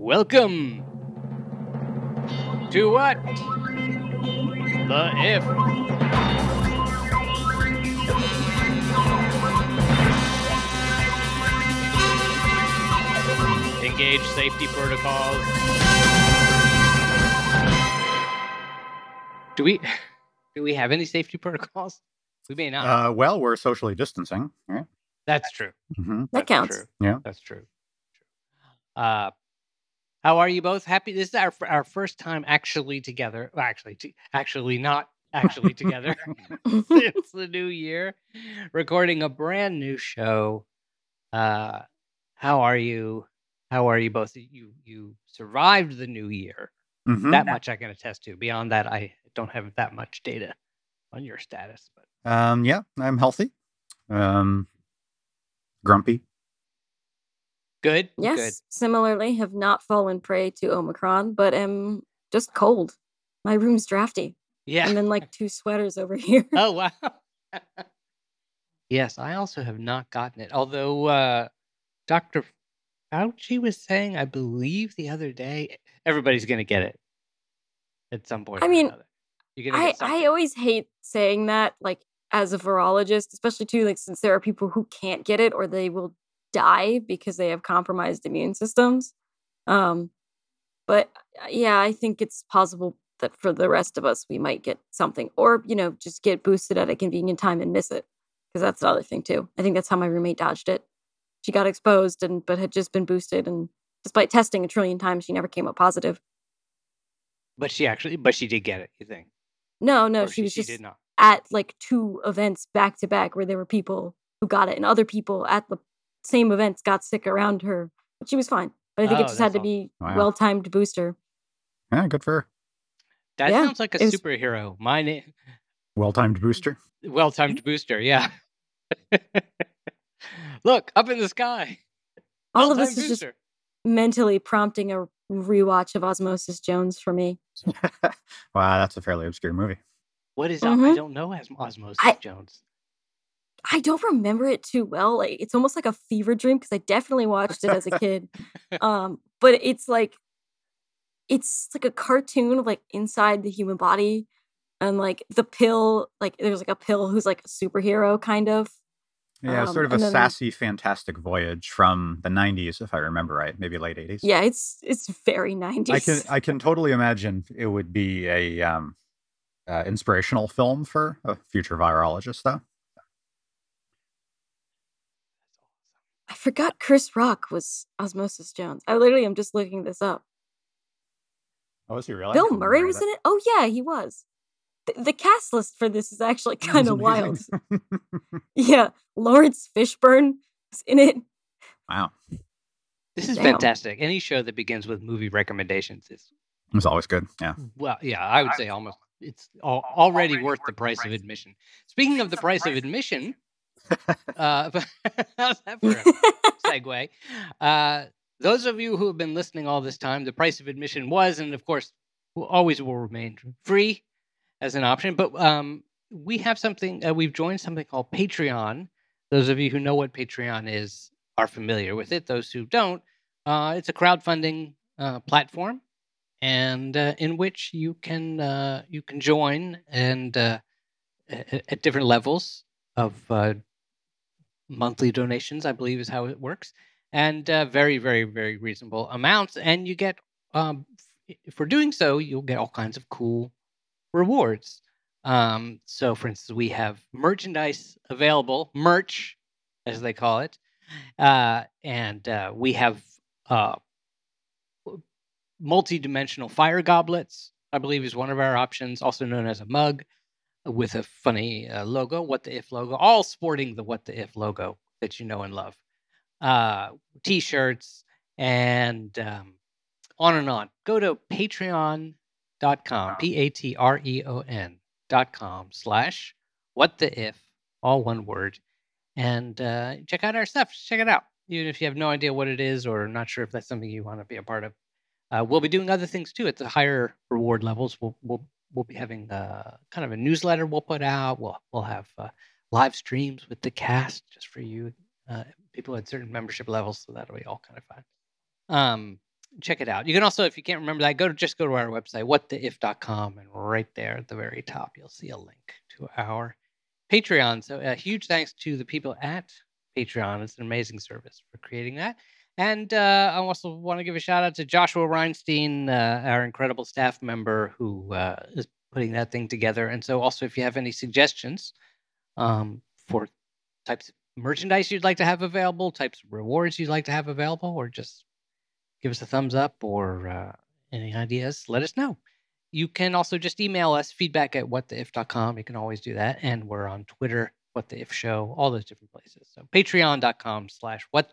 Welcome to what? The If. Engage safety protocols. Do we do we have any safety protocols? We may not. Uh, well, we're socially distancing. Right? That's true. hmm That That's counts. True. Yeah. that's true. True. Uh, how are you both? Happy. This is our our first time actually together. Well, actually, t- actually not actually together since the new year, recording a brand new show. Uh, how are you? How are you both? You you survived the new year. hmm That much I can attest to. Beyond that, I don't have that much data on your status. But Um, yeah, I'm healthy. Um, grumpy. Good. Yes, Good. similarly, have not fallen prey to Omicron, but am just cold. My room's drafty. Yeah. And then like two sweaters over here. Oh wow. yes, I also have not gotten it. Although uh Dr. Fauci was saying, I believe the other day, everybody's gonna get it at some point. I mean. You're gonna I, I always hate saying that, like as a virologist, especially too, like since there are people who can't get it or they will die because they have compromised immune systems. Um, but uh, yeah, I think it's possible that for the rest of us, we might get something, or you know, just get boosted at a convenient time and miss it, because that's the other thing too. I think that's how my roommate dodged it. She got exposed and but had just been boosted, and despite testing a trillion times, she never came up positive. but she actually but she did get it, you think? No, no, Or she was she just did not. at like two events back to back where there were people who got it and other people at the same events got sick around her but she was fine but i think Oh, it just had to be Wow. well timed booster Yeah, good for her. That Yeah, sounds like a was- superhero. My name Well timed booster. well timed booster, yeah. Look, up in the sky. all of this Well-timed is just mentally prompting a rewatch of osmosis jones for me wow, that's a fairly obscure movie. What is I Mhm. don't know as Osmosis I- Jones. I don't remember it too well like it's almost like a fever dream because i definitely watched it as a kid um but it's like it's like a cartoon of like inside the human body and like the pill like there's like a pill who's like a superhero kind of Yeah, Um, sort of a then- sassy, fantastic voyage from the '90s, if I remember right, maybe late '80s. yeah it's it's very 90s I can I can totally imagine it would be a um, uh, inspirational film for a future virologist, though. I forgot chris rock was osmosis jones i literally am just looking this up Oh, is he really? bill murray was in it oh yeah he was the, the cast list for this is actually kind of wild yeah laurence fishburne is in it wow, This is Damn. fantastic. Any show that begins with movie recommendations is it was always good. Yeah. well, yeah, I would say almost it's al- already worth the price of admission. Speaking of the price of admission, uh, how's that for a segue? Uh, those of you who have been listening all this time, the price of admission was, and of course, always will remain free as an option. But um, we have something. Uh, we've joined something called Patreon. Those of you who know what Patreon is are familiar with it. Those who don't, uh, it's a crowdfunding uh, platform, and uh, in which you can uh, you can join and uh, at, at different levels of uh, monthly donations. I believe is how it works, and uh, very very very reasonable amounts. And you get um, for doing so, you'll get all kinds of cool rewards. Um, so, for instance, we have merchandise available, merch as they call it, uh, and uh, we have uh, multi-dimensional fire goblets. I believe is one of our options, also known as a mug with a funny uh, logo, what the if logo, all sporting the what the if logo that you know and love. Uh, t-shirts and um, on and on. Go to patreon.com, P A T R E O N dot com slash what the if, all one word, and uh, check out our stuff. Check it out. Even if you have no idea what it is or not sure if that's something you want to be a part of. Uh, we'll be doing other things too at the higher reward levels. We'll we'll we'll be having uh, kind of a newsletter we'll put out. We'll we'll have uh, live streams with the cast just for you uh, people at certain membership levels. So that'll be all kind of fun. Um, check it out. You can also, if you can't remember that, go to just go to our website, whattheif.com, and right there at the very top, you'll see a link to our Patreon. So a huge thanks to the people at Patreon. It's an amazing service for creating that. And uh, I also want to give a shout out to Joshua Reinstein, uh, our incredible staff member who uh, is putting that thing together. And so, also, if you have any suggestions um, for types of merchandise you'd like to have available, types of rewards you'd like to have available, or just give us a thumbs up or uh, any ideas, let us know. You can also just email us feedback at whattheif.com. You can always do that. And we're on Twitter, What the If Show, all those different places. So patreon.com slash what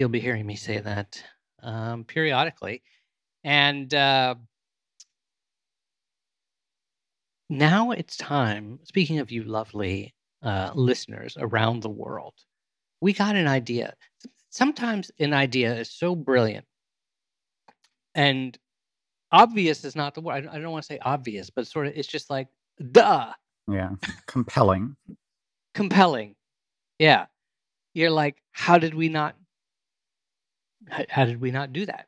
You'll be hearing me say that um, periodically. And uh, now it's time, speaking of you lovely uh, listeners around the world, we got an idea. Sometimes an idea is so brilliant and obvious is not the word. I don't want to say obvious, but sort of it's just like, duh. Yeah. Compelling. Compelling. Yeah. You're like, how did we not how, did we not do that?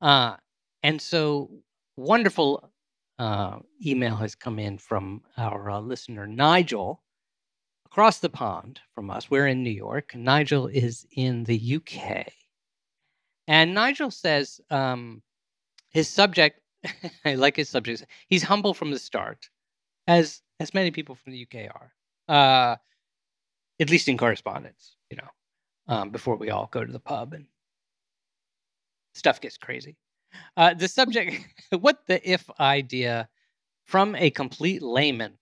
Uh, and so, wonderful uh, email has come in from our uh, listener, Nigel, across the pond from us. We're in New York. Nigel is in the UK. And Nigel says um, his subject, I like his subject, he's humble from the start, as, as many people from the UK are, uh, at least in correspondence, you know, um, before we all go to the pub and stuff gets crazy. Uh, the subject, what the if idea from a complete layman.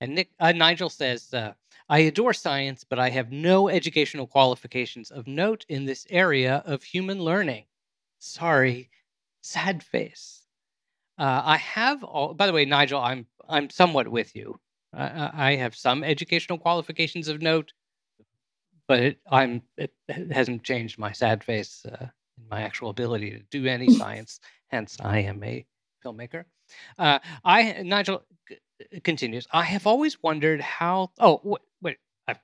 And Nick, uh, Nigel says, uh, I adore science, but I have no educational qualifications of note in this area of human learning. Sorry, sad face. Uh, I have all. By the way, Nigel, I'm I'm somewhat with you. I have some educational qualifications of note, but it, I'm it hasn't changed my sad face uh, in my actual ability to do any science. Hence, I am a filmmaker. Uh, I Nigel c- continues. I have always wondered how. Oh, wait, wait I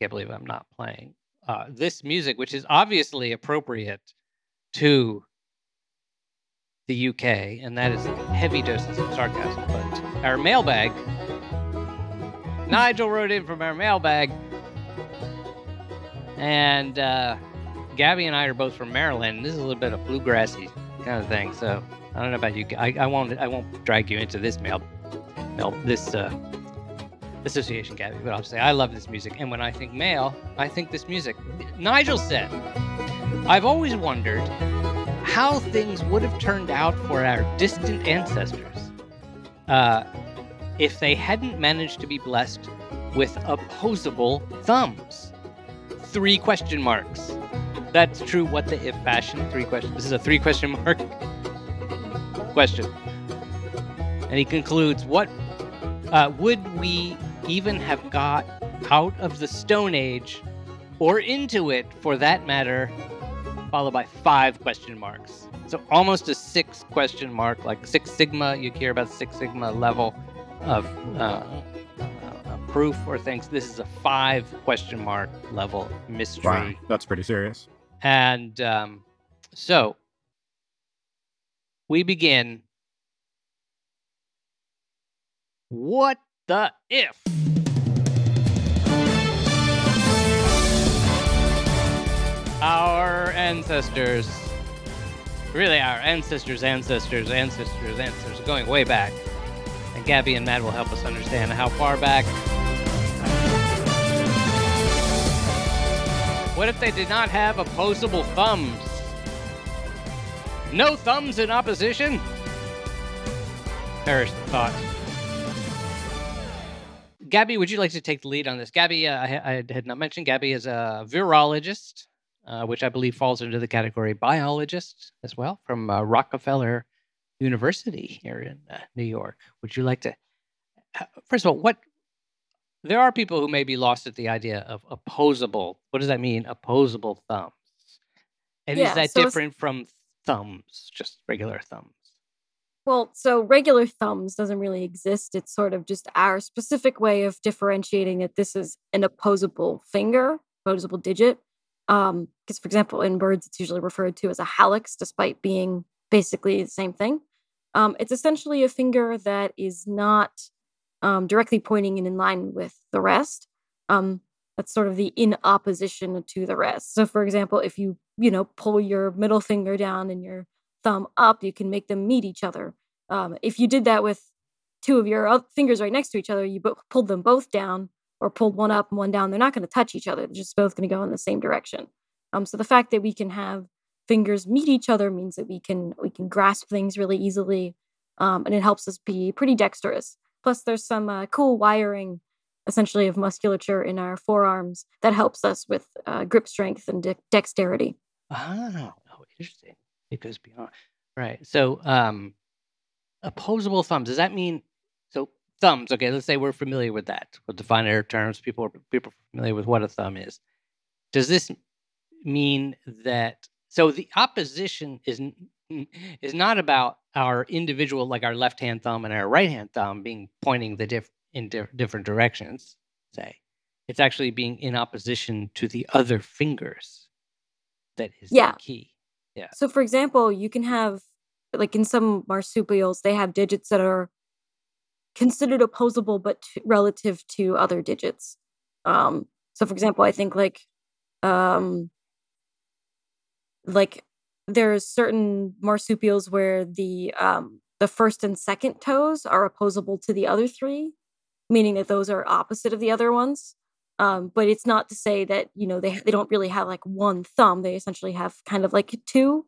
can't believe I'm not playing uh, this music, which is obviously appropriate to the UK, and that is heavy doses of sarcasm. But our mailbag. Nigel wrote in from our mailbag, and uh, Gabby and I are both from Maryland. This is a little bit of bluegrassy kind of thing. So I don't know about you. I, I won't. I won't drag you into this mail, mail this uh, association, Gabby. But I'll say I love this music. And when I think male, I think this music. Nigel said, "I've always wondered how things would have turned out for our distant ancestors uh, if they hadn't managed to be blessed with opposable thumbs." Three question marks that's true, what the if fashion? Three questions. This is a three question mark question. And he concludes, what uh, would we even have got out of the Stone Age or into it for that matter, followed by five question marks. So almost a six question mark, like Six Sigma. You hear about Six Sigma level of uh, uh, proof or things. This is a five question mark level mystery. Wow, that's pretty serious. And um, so we begin. What the if? Our ancestors, really our ancestors, ancestors, ancestors, ancestors, going way back. And Gabby and Matt will help us understand how far back What if they did not have opposable thumbs? No thumbs in opposition? Perish the thought. Gabby, would you like to take the lead on this? Gabby, uh, I, I, had not mentioned, Gabby is a virologist, uh, which I believe falls into the category biologist as well, from uh, Rockefeller University here in uh, New York. Would you like to, uh, first of all, what there are people who may be lost at the idea of opposable. What does that mean? Opposable thumbs. And yeah, is that so different from thumbs, just regular thumbs? Well, so regular thumbs doesn't really exist. It's sort of just our specific way of differentiating that this is an opposable finger, opposable digit. Um, because for example, in birds, it's usually referred to as a hallux, despite being basically the same thing. Um, it's essentially a finger that is not um, directly pointing and in line with the rest. Um, that's sort of the in opposition to the rest. So, for example, if you you know pull your middle finger down and your thumb up, you can make them meet each other. Um, if you did that with two of your fingers right next to each other, you bo- pulled them both down or pulled one up and one down, they're not going to touch each other. They're just both going to go in the same direction. Um, so the fact that we can have fingers meet each other means that we can we can grasp things really easily, um, and it helps us be pretty dexterous. Plus, there's some uh, cool wiring, essentially, of musculature in our forearms that helps us with uh, grip strength and de- dexterity. Oh, oh, interesting. It goes beyond. Right. So, um, opposable thumbs. Does that mean so thumbs? Okay, let's say we're familiar with that. We'll define our terms, people are people are familiar with what a thumb is. Does this mean that so the opposition is is not about our individual like our left hand thumb and our right hand thumb being pointing the diff in diff- different directions say it's actually being in opposition to the other fingers that is Yeah. the key yeah So, for example, you can have, like in some marsupials, they have digits that are considered opposable, but t- relative to other digits. Um, so, for example, I think like, um, like there's certain marsupials where the um the first and second toes are opposable to the other three, meaning that those are opposite of the other ones. Um, but it's not to say that you know they they don't really have like one thumb. They essentially have kind of like two.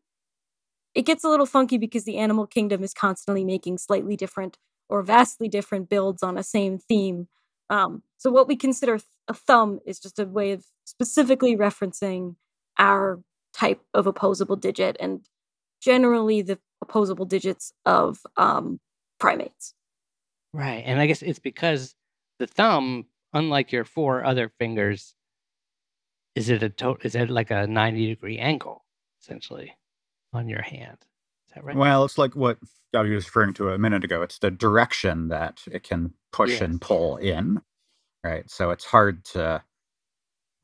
It gets a little funky because the animal kingdom is constantly making slightly different or vastly different builds on a same theme. Um, so what we consider th- a thumb is just a way of specifically referencing our type of opposable digit and generally the opposable digits of um, primates. right and i guess it's because the thumb unlike your four other fingers is it a to- is it like a 90 degree angle essentially on your hand is that right Well, it's like what I was referring to a minute ago. It's the direction that it can push Yes. and pull in, right? So it's hard to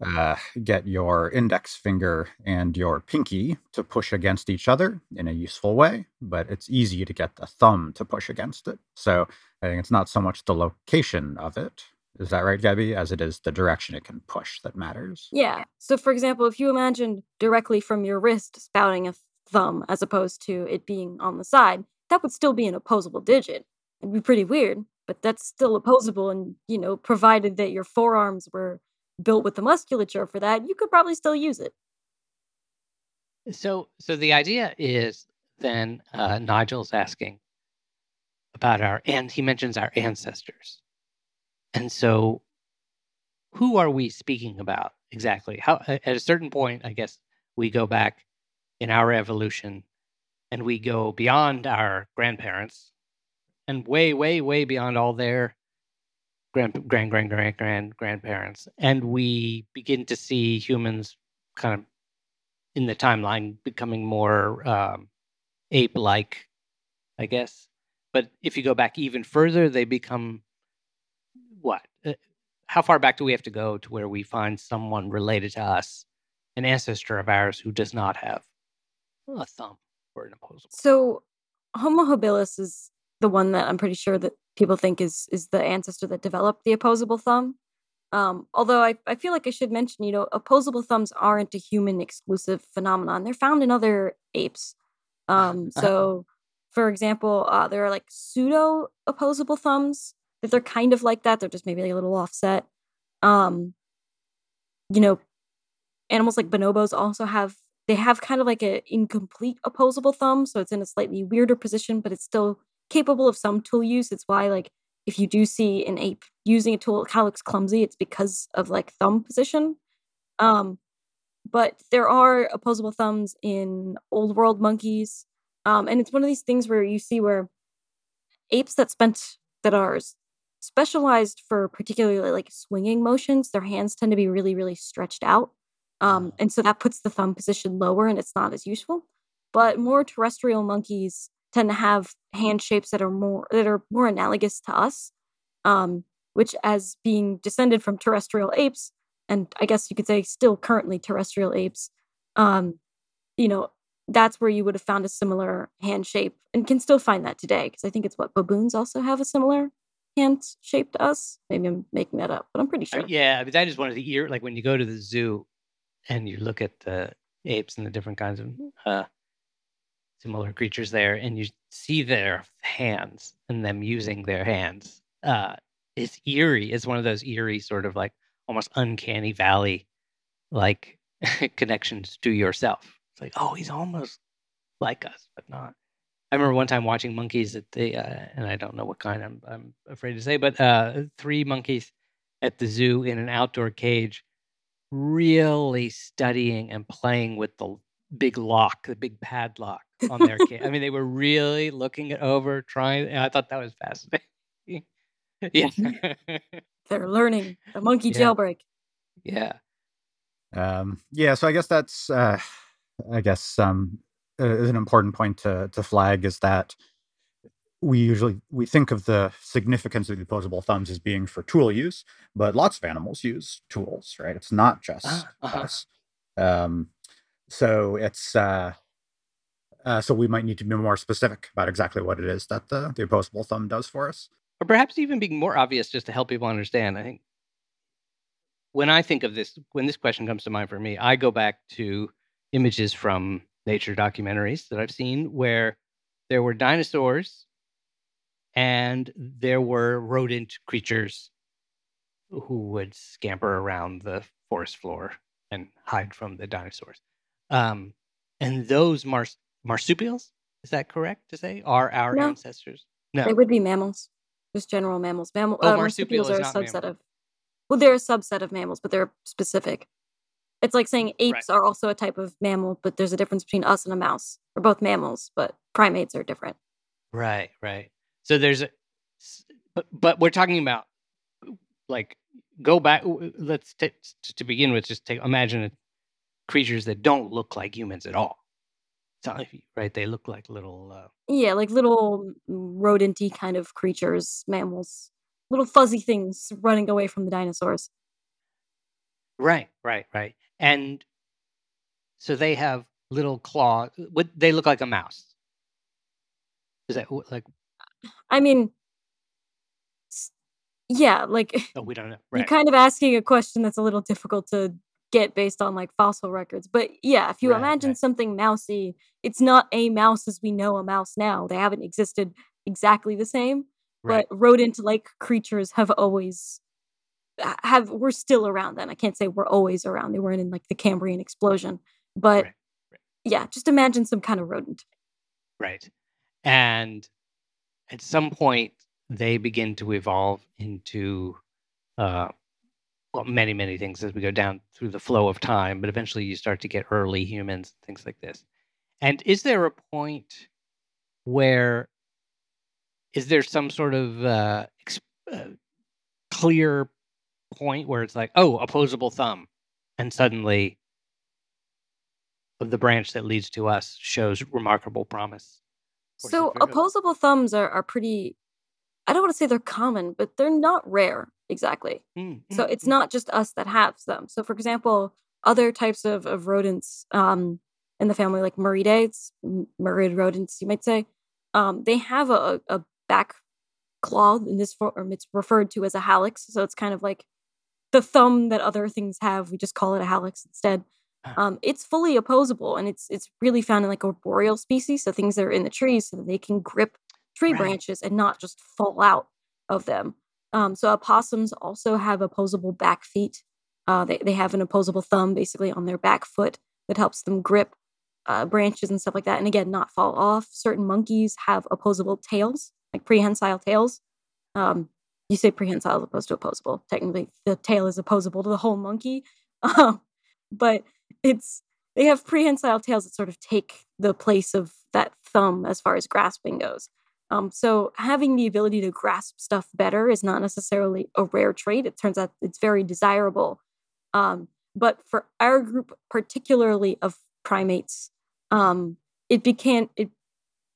uh, get your index finger and your pinky to push against each other in a useful way, but it's easy to get the thumb to push against it. So I think it's not so much the location of it. Is that right, Gabby? As it is the direction it can push that matters. Yeah. So, for example, if you imagine directly from your wrist spouting a thumb as opposed to it being on the side, that would still be an opposable digit. It'd be pretty weird, but that's still opposable. And, you know, provided that your forearms were built with the musculature for that, you could probably still use it. So, so the idea is then uh, Nigel's asking about our, and he mentions our ancestors. And so, who are we speaking about exactly? How, at a certain point, I guess we go back in our evolution and we go beyond our grandparents and way, way, way beyond all their grand, grand, grand, grand, grand grandparents. And we begin to see humans kind of in the timeline becoming more um, ape-like, I guess. But if you go back even further, they become what? Uh, How far back do we have to go to where we find someone related to us, an ancestor of ours who does not have a thumb or an opposable? So, Homo habilis is the one that I'm pretty sure that people think is is the ancestor that developed the opposable thumb. Um, although I, I feel like I should mention, you know, opposable thumbs aren't a human exclusive phenomenon. They're found in other apes. Um, so, for example, uh, there are like pseudo opposable thumbs that they're kind of like that. They're just maybe a little offset. Um, you know, animals like bonobos also have they have kind of like a incomplete opposable thumb, so it's in a slightly weirder position, but it's still capable of some tool use. It's why like if you do see an ape using a tool, it kind of looks clumsy. It's because of like thumb position. Um, but there are opposable thumbs in old world monkeys, um, and it's one of these things where you see where apes that spent that are specialized for particularly like swinging motions, their hands tend to be really really stretched out, um, and so that puts the thumb position lower, and it's not as useful. But more terrestrial monkeys tend to have hand shapes that are more that are more analogous to us, um, which as being descended from terrestrial apes, and I guess you could say still currently terrestrial apes, um, you know, that's where you would have found a similar hand shape and can still find that today because I think it's what baboons also have a similar hand shape to us. Maybe I'm making that up, but I'm pretty Uh, sure. yeah, but that is one of the ear like when you go to the zoo and you look at the apes and the different kinds of uh, similar creatures there, and you see their hands and them using their hands. Uh, it's eerie. It's one of those eerie sort of like almost uncanny valley like connections to yourself. It's like, oh, he's almost like us, but not. I remember one time watching monkeys at the, uh, and I don't know what kind. I'm I'm afraid to say, but uh, three monkeys at the zoo in an outdoor cage, really studying and playing with the big lock, the big padlock on their cage. I mean, they were really looking it over, trying. And I thought that was fascinating. yeah, They're learning the monkey Yeah. jailbreak. yeah, Um, yeah, so I guess that's, uh, I guess, um, uh, is an important point to to flag is that we usually we think of the significance of the opposable thumbs as being for tool use, but lots of animals use tools, right? It's not just Ah, uh-huh. us. Um, so it's uh, uh, so we might need to be more specific about exactly what it is that the the opposable thumb does for us. or perhaps even being more obvious just to help people understand. I think when I think of this, when this question comes to mind for me, I go back to images from nature documentaries that I've seen where there were dinosaurs and there were rodent creatures who would scamper around the forest floor and hide from the dinosaurs. Um, and those mars- marsupials, is that correct to say, are our No. ancestors? No. They would be mammals, just general mammals. Mammal, Oh, uh, marsupial marsupials are a subset mammal. of. Well, they're a subset of mammals, but they're specific. It's like saying apes are also a type of mammal, but there's a difference between us and a mouse. We're both mammals, but primates are different. Right, right. So there's a, but, but we're talking about like go back. Let's t- to begin with, just take imagine creatures that don't look like humans at all. It's right? They look like little. Uh, Yeah, like little rodenty kind of creatures, mammals, little fuzzy things running away from the dinosaurs. right, right, right. And so they have little claws. What they look like a mouse. Is that like? I mean, s- yeah, like Oh, we don't know. you're Right. kind of asking a question that's a little difficult to get based on like fossil records. But yeah, if you Right, imagine right. something mousy, it's not a mouse as we know a mouse now. They haven't existed exactly the same, Right. but rodent-like creatures have always have we're still around then. I can't say we're always around. They weren't in like the Cambrian explosion. But yeah, just imagine some kind of rodent. Right. And at some point, they begin to evolve into, uh, well, many, many things as we go down through the flow of time. But eventually, you start to get early humans, things like this. And is there a point where, is there some sort of uh, ex- uh, clear point where it's like, oh, opposable thumb, and suddenly the branch that leads to us shows remarkable promise? Or is it So opposable thumbs are, are pretty I don't want to say they're common, but they're not rare exactly. Mm, So mm, it's mm. not just us that have them. So for example, other types of, of rodents um, in the family, like Muridae, murid rodents, you might say, um, they have a, a back claw in this form. It's referred to as a hallux. So it's kind of like the thumb that other things have. We just call it a hallux instead. Ah. Um, it's fully opposable, and it's it's really found in like arboreal species, so things that are in the trees, so that they can grip tree Right. branches and not just fall out of them. Um, so opossums also have opposable back feet. Uh, they they have an opposable thumb basically on their back foot that helps them grip uh, branches and stuff like that, and again, not fall off. Certain monkeys have opposable tails, like prehensile tails. Um, you say prehensile as opposed to opposable. Technically, the tail is opposable to the whole monkey, um, but it's they have prehensile tails that sort of take the place of that thumb as far as grasping goes. Um, so having the ability to grasp stuff better is not necessarily a rare trait. It turns out it's very desirable. Um, but for our group, particularly of primates, um, it became it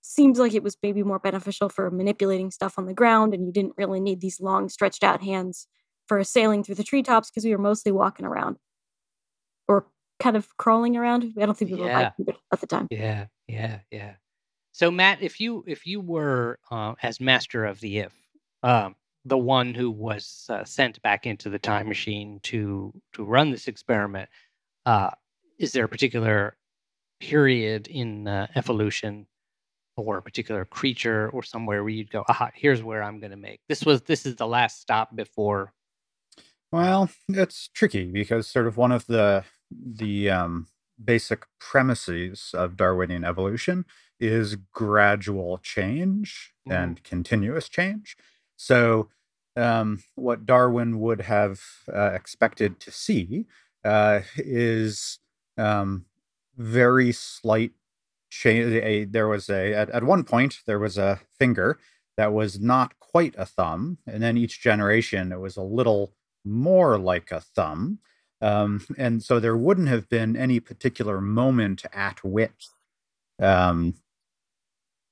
seems like it was maybe more beneficial for manipulating stuff on the ground, and you didn't really need these long, stretched out hands for sailing through the treetops because we were mostly walking around or kind of crawling around. I don't think we were Yeah. hiking at the time. Yeah, yeah, yeah. So Matt, if you if you were uh, as master of the if, um, the one who was uh, sent back into the time machine to to run this experiment, uh, is there a particular period in uh, evolution or a particular creature or somewhere where you'd go, aha, here's where I'm going to make this was this is the last stop before Well, it's tricky because sort of one of the the um, basic premises of Darwinian evolution is gradual change Mhm. and continuous change. So, um, what Darwin would have uh, expected to see uh, is um, very slight change. A, there was a at, at one point there was a finger that was not quite a thumb, and then each generation it was a little more like a thumb. Um, and so there wouldn't have been any particular moment at which um,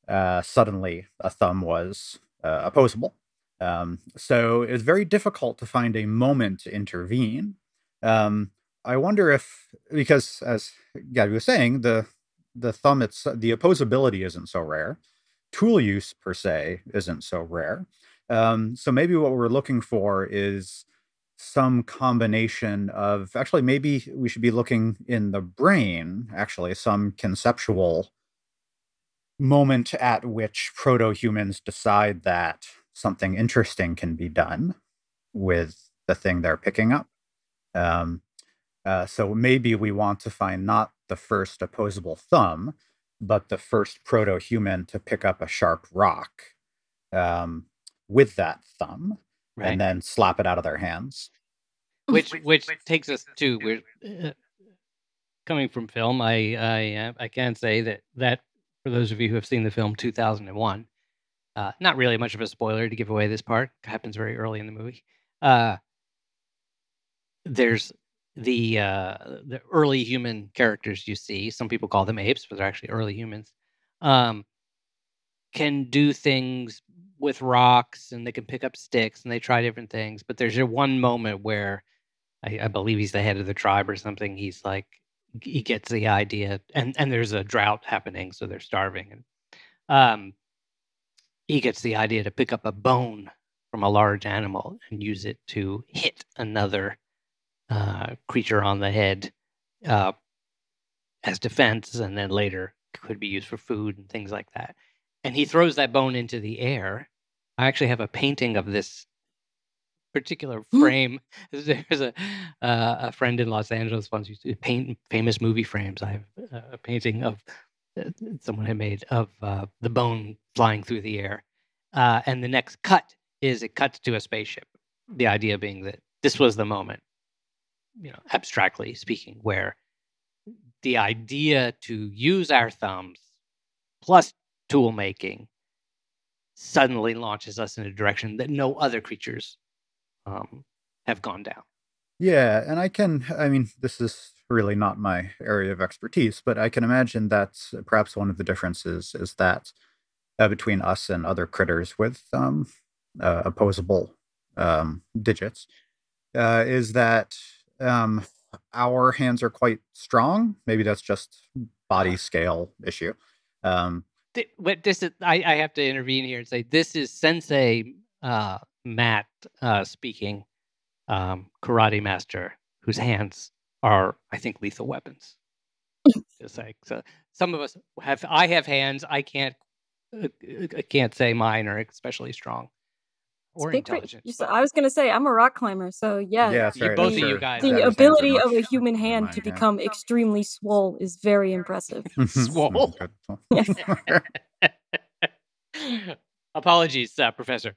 uh, suddenly a thumb was uh, opposable. Um, so it was very difficult to find a moment to intervene. Um, I wonder if, because as Gabby was saying, the the thumb it's the opposability isn't so rare. Tool use per se isn't so rare. Um, so maybe what we're looking for is some combination of actually maybe we should be looking in the brain actually some conceptual moment at which proto-humans decide that something interesting can be done with the thing they're picking up um, uh, so maybe we want to find not the first opposable thumb but the first proto-human to pick up a sharp rock um, with that thumb right? and then slap it out of their hands. which which takes us to we're uh, coming from film. I I uh, I can say that that for those of you who have seen the film 2001, uh, not really much of a spoiler to give away this part. happens very early in the movie. Uh, there's the uh, the early human characters you see. Some people call them apes, but they're actually early humans. Um, can do things with rocks and they can pick up sticks and they try different things. But there's one moment where I, I believe he's the head of the tribe or something. He's like he gets the idea, and and there's a drought happening, so they're starving, and um, he gets the idea to pick up a bone from a large animal and use it to hit another uh, creature on the head uh, as defense, and then later could be used for food and things like that. And he throws that bone into the air. I actually have a painting of this particular frame. There's a uh, a friend in Los Angeles once used to paint famous movie frames. I have a painting of uh, someone had made of uh, the bone flying through the air, uh, and the next cut is it cuts to a spaceship. The idea being that this was the moment, you know, abstractly speaking, where the idea to use our thumbs plus tool making suddenly launches us in a direction that no other creatures um, have gone down. Yeah, and I can, I mean, this is really not my area of expertise, but I can imagine that perhaps one of the differences is that uh, between us and other critters with um, uh, opposable um, digits uh, is that um, our hands are quite strong. Maybe that's just body scale issue. Um, this is, I, I have to intervene here and say this is Sensei uh, Matt uh, speaking, um, karate master, whose hands are, I think, lethal weapons. Just like so, some of us have. I have hands. I can't. Uh, I can't say mine are especially strong or Speak for- intelligent. you s- I was gonna say I'm a rock climber, so yeah. yeah, you- right. both I'm of you guys The Gabby's are- hands are ability of a human hand to mine, yeah. become extremely swole is very impressive. Swole. Apologies, uh, Professor.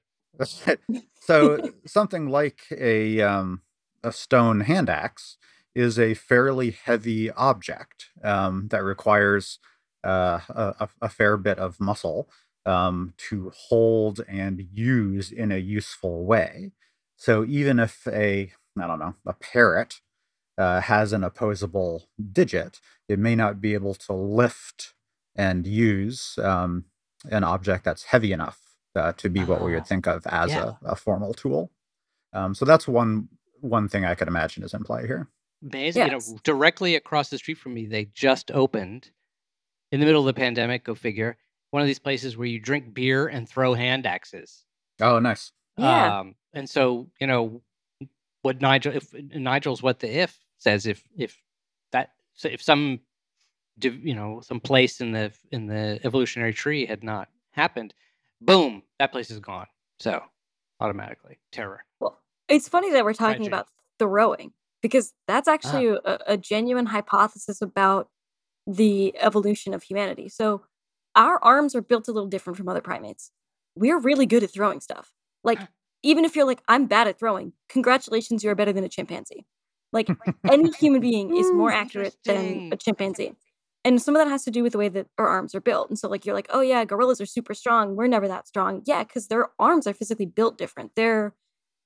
So something like a um, a stone hand axe is a fairly heavy object um, that requires uh, a, a- fair bit of muscle um, to hold and use in a useful way. So even if a I don't know a parrot uh, has an opposable digit, it may not be able to lift and use um, an object that's heavy enough uh, to be what we would think of as yeah. a, a formal tool. Um, so that's one one thing I could imagine is in play here. Amazing. You know, directly across the street from me, they just opened in the middle of the pandemic. Go figure. One of these places where you drink beer and throw hand axes. Oh, nice. Yeah. Um, and so you know what Nigel, if Nigel's what the if says, if if that so if some you know some place in the in the evolutionary tree had not happened, boom, that place is gone. So automatically terror. Well, it's funny that we're talking about throwing because that's ah. actually a, a genuine hypothesis about the evolution of humanity. So, our arms are built a little different from other primates. We're really good at throwing stuff. Like, even if you're like, I'm bad at throwing, congratulations, you're better than a chimpanzee. Like, any human being is more hmm, accurate than a chimpanzee. And some of that has to do with the way that our arms are built. And so, like, you're like, oh, yeah, gorillas are super strong. We're never that strong. Yeah, because their arms are physically built different. Their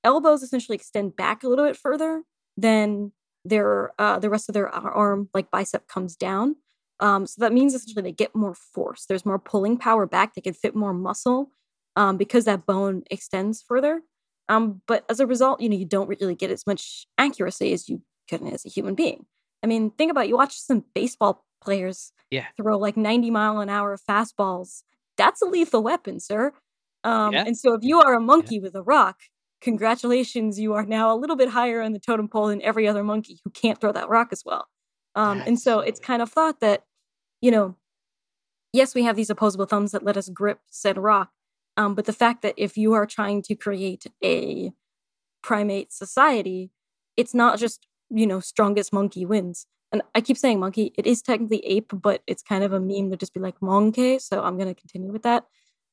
elbows essentially extend back a little bit further than their uh, the rest of their arm, like bicep, comes down. Um, so that means essentially they get more force. There's more pulling power back. They can fit more muscle um, because that bone extends further. Um, but as a result, you know, you don't really get as much accuracy as you can as a human being. I mean, think about it, you watch some baseball players Yeah. throw like 90 mile an hour fastballs. That's a lethal weapon, sir. Um, Yeah. And so if you are a monkey with a rock, congratulations, you are now a little bit higher on the totem pole than every other monkey who can't throw that rock as well. Um, and so it's kind of thought that, you know, yes, we have these opposable thumbs that let us grip said rock. Um, but the fact that if you are trying to create a primate society, it's not just, you know, strongest monkey wins. And I keep saying monkey, it is technically ape, but it's kind of a meme to just be like monkey. So I'm going to continue with that.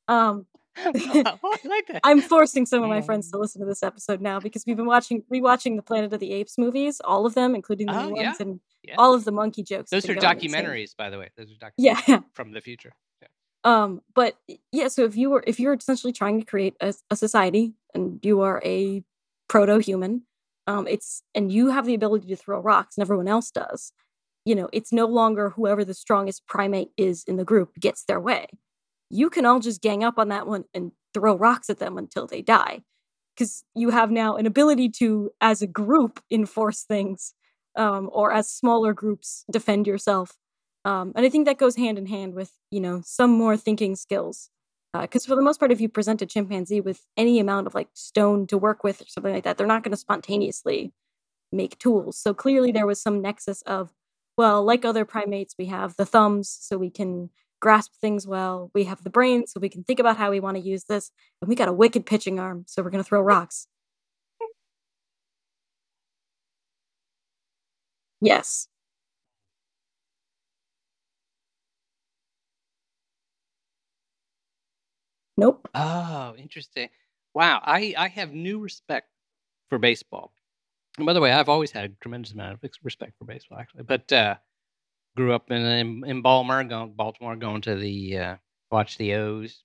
Um, oh, I like that. I'm forcing some of my friends to listen to this episode now because we've been watching, rewatching the Planet of the Apes movies, all of them, including the Oh, new yeah. ones, and Yeah. all of the monkey jokes. Those are been going insane. documentaries, by the way. Those are documentaries Yeah, from the future. Yeah. Um, but yeah, so if you were if you're essentially trying to create a, a society and you are a proto-human, um, it's and you have the ability to throw rocks and everyone else does, you know, it's no longer whoever the strongest primate is in the group gets their way. You can all just gang up on that one and throw rocks at them until they die. Because you have now an ability to, as a group, enforce things, um, or as smaller groups, defend yourself. Um, and I think that goes hand in hand with, you know, some more thinking skills. Uh, because for the most part, if you present a chimpanzee with any amount of like stone to work with or something like that, they're not going to spontaneously make tools. So clearly there was some nexus of, well, like other primates, we have the thumbs so we can grasp things well. We have the brain so we can think about how we want to use this. And we got a wicked pitching arm, so we're going to throw rocks. Yes. Nope. Oh, interesting. Wow, I I have new respect for baseball. And by the way, I've always had a tremendous amount of respect for baseball, actually. But uh, grew up in in, Baltimore, going Baltimore, going to the uh, watch the O's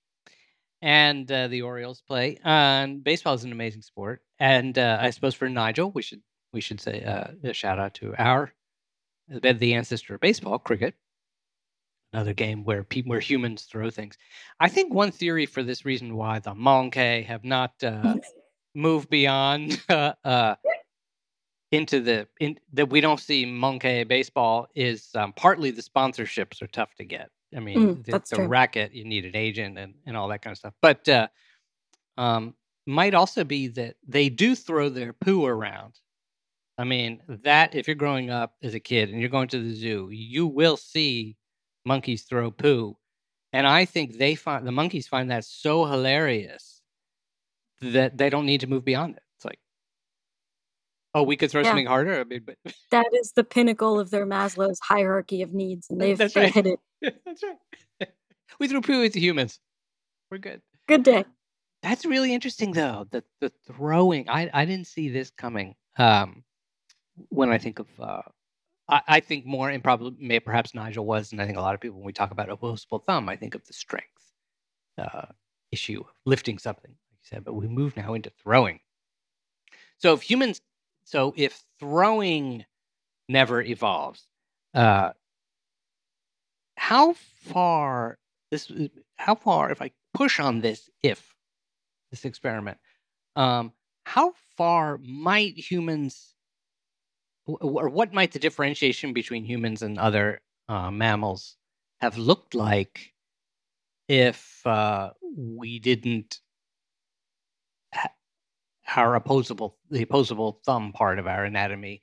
and uh, the Orioles play. And baseball is an amazing sport. And uh, I suppose for Nigel, we should we should say uh, a shout out to our the ancestor of baseball, cricket. Another game where people where humans throw things. I think one theory for this reason why the monkey have not uh, moved beyond uh, uh, into the in, that we don't see monkey baseball is um, partly the sponsorships are tough to get. I mean, Mm, the, the racket you need an agent and, and all that kind of stuff. But uh, um, might also be that they do throw their poo around. I mean, that if you're growing up as a kid and you're going to the zoo, you will see monkeys throw poo. And I think they find the monkeys find that so hilarious that they don't need to move beyond it. It's like, oh, we could throw Yeah. something harder. I mean, but That is the pinnacle of their Maslow's hierarchy of needs, and they've, right. hit it. that's right. we threw poo at the humans. We're good. Good day. That's really interesting, though. The the throwing. I I didn't see this coming. Um, when I think of, uh, I, I think more, and probably may perhaps Nigel was, and I think a lot of people when we talk about opposable thumb, I think of the strength uh, issue of lifting something, like you said. But we move now into throwing. So if humans, so if throwing never evolves, uh, how far this how far if I push on this if this experiment, um, how far might humans, or what might the differentiation between humans and other uh, mammals have looked like if uh, we didn't our opposable the opposable thumb part of our anatomy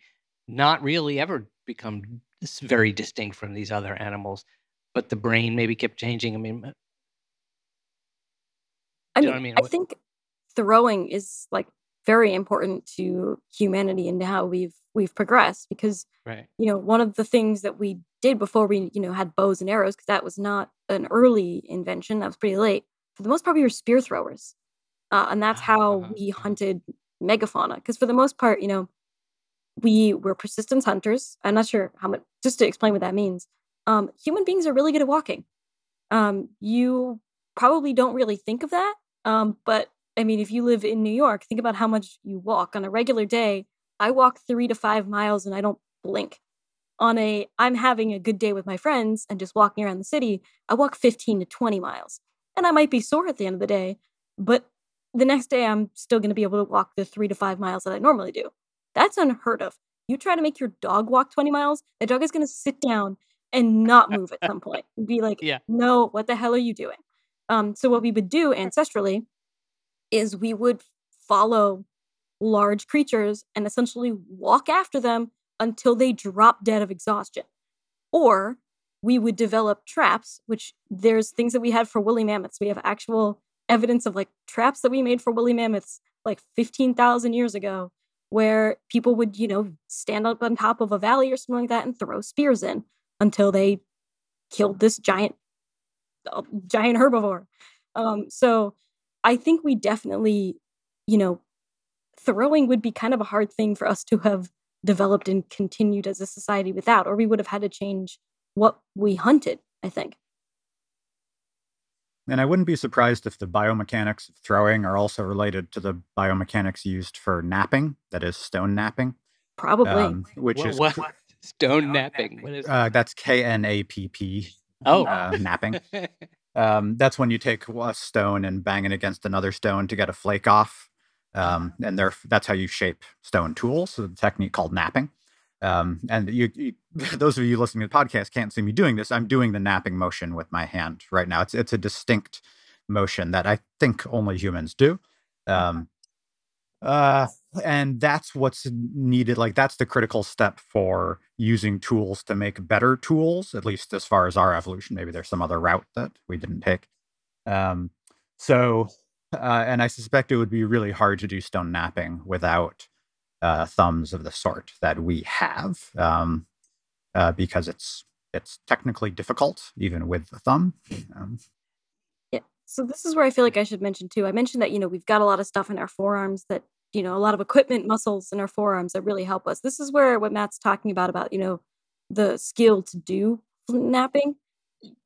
not really ever become very distinct from these other animals but the brain maybe kept changing i mean I mean, I, mean? I think throwing is like very important to humanity and how we've we've progressed because right. you know one of the things that we did before we you know had bows and arrows because that was not an early invention that was pretty late for the most part we were spear throwers uh, and that's how uh-huh. we hunted megafauna because for the most part you know we were persistence hunters i'm not sure how much just to explain what that means um, human beings are really good at walking um, you probably don't really think of that um, but I mean, if you live in New York, think about how much you walk. On a regular day, I walk three to five miles and I don't blink. On a, I'm having a good day with my friends and just walking around the city, I walk 15 to 20 miles. And I might be sore at the end of the day, but the next day I'm still going to be able to walk the three to five miles that I normally do. That's unheard of. You try to make your dog walk 20 miles, the dog is going to sit down and not move at some point. Be like, yeah. no, what the hell are you doing? Um, so what we would do ancestrally is we would follow large creatures and essentially walk after them until they drop dead of exhaustion. Or we would develop traps, which there's things that we had for woolly mammoths. We have actual evidence of like traps that we made for woolly mammoths like 15,000 years ago, where people would, you know, stand up on top of a valley or something like that and throw spears in until they killed this giant, uh, giant herbivore. Um, so I think we definitely, you know, throwing would be kind of a hard thing for us to have developed and continued as a society without, or we would have had to change what we hunted, I think. And I wouldn't be surprised if the biomechanics of throwing are also related to the biomechanics used for knapping, that is, stone knapping. Probably. Um, which what, is what? stone knapping. What is uh, that's K N A P P. Oh, uh, knapping. Um, that's when you take a stone and bang it against another stone to get a flake off. Um, and that's how you shape stone tools. So the technique called knapping. Um, and you, you, those of you listening to the podcast can't see me doing this. I'm doing the knapping motion with my hand right now. It's it's a distinct motion that I think only humans do. Um, uh, and that's what's needed. Like that's the critical step for using tools to make better tools, at least as far as our evolution. Maybe there's some other route that we didn't take. Um, so, uh, and I suspect it would be really hard to do stone knapping without uh, thumbs of the sort that we have, um, uh, because it's it's technically difficult even with the thumb. Um. So this is where I feel like I should mention too. I mentioned that you know we've got a lot of stuff in our forearms that you know, a lot of equipment muscles in our forearms that really help us. This is where what Matt's talking about, about, you know, the skill to do knapping.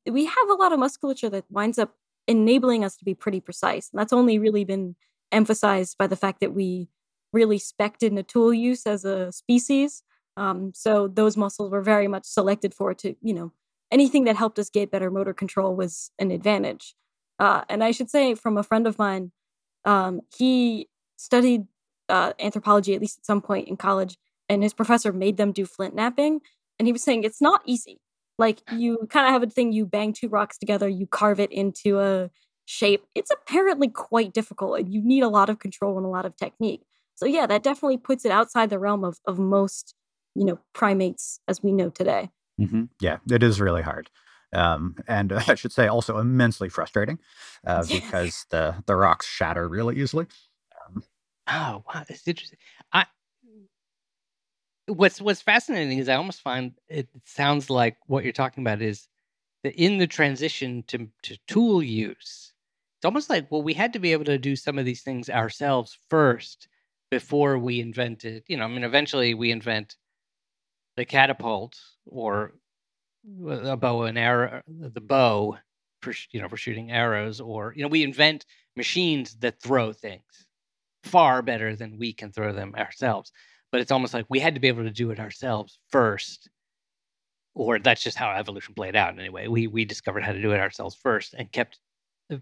We have a lot of musculature that winds up enabling us to be pretty precise. And that's only really been emphasized by the fact that we really spec'd in a tool use as a species. Um, so those muscles were very much selected for to, you know, anything that helped us get better motor control was an advantage. Uh, and I should say, from a friend of mine, um, he studied uh, anthropology at least at some point in college, and his professor made them do flint knapping, and he was saying it's not easy. Like you kind of have a thing, you bang two rocks together, you carve it into a shape. It's apparently quite difficult, and you need a lot of control and a lot of technique. So yeah, that definitely puts it outside the realm of of most you know primates as we know today. Mm-hmm. Yeah, it is really hard. Um, and uh, I should say also immensely frustrating uh, because the the rocks shatter really easily. Oh, wow, that's interesting. I what's what's fascinating is I almost find it sounds like what you're talking about is that in the transition to to tool use, it's almost like well, we had to be able to do some of these things ourselves first before we invented. You know, I mean, eventually we invent the catapult or a bow and arrow, the bow for you know for shooting arrows, or you know, we invent machines that throw things far better than we can throw them ourselves. But it's almost like we had to be able to do it ourselves first, or that's just how evolution played out anyway. We we discovered how to do it ourselves first and kept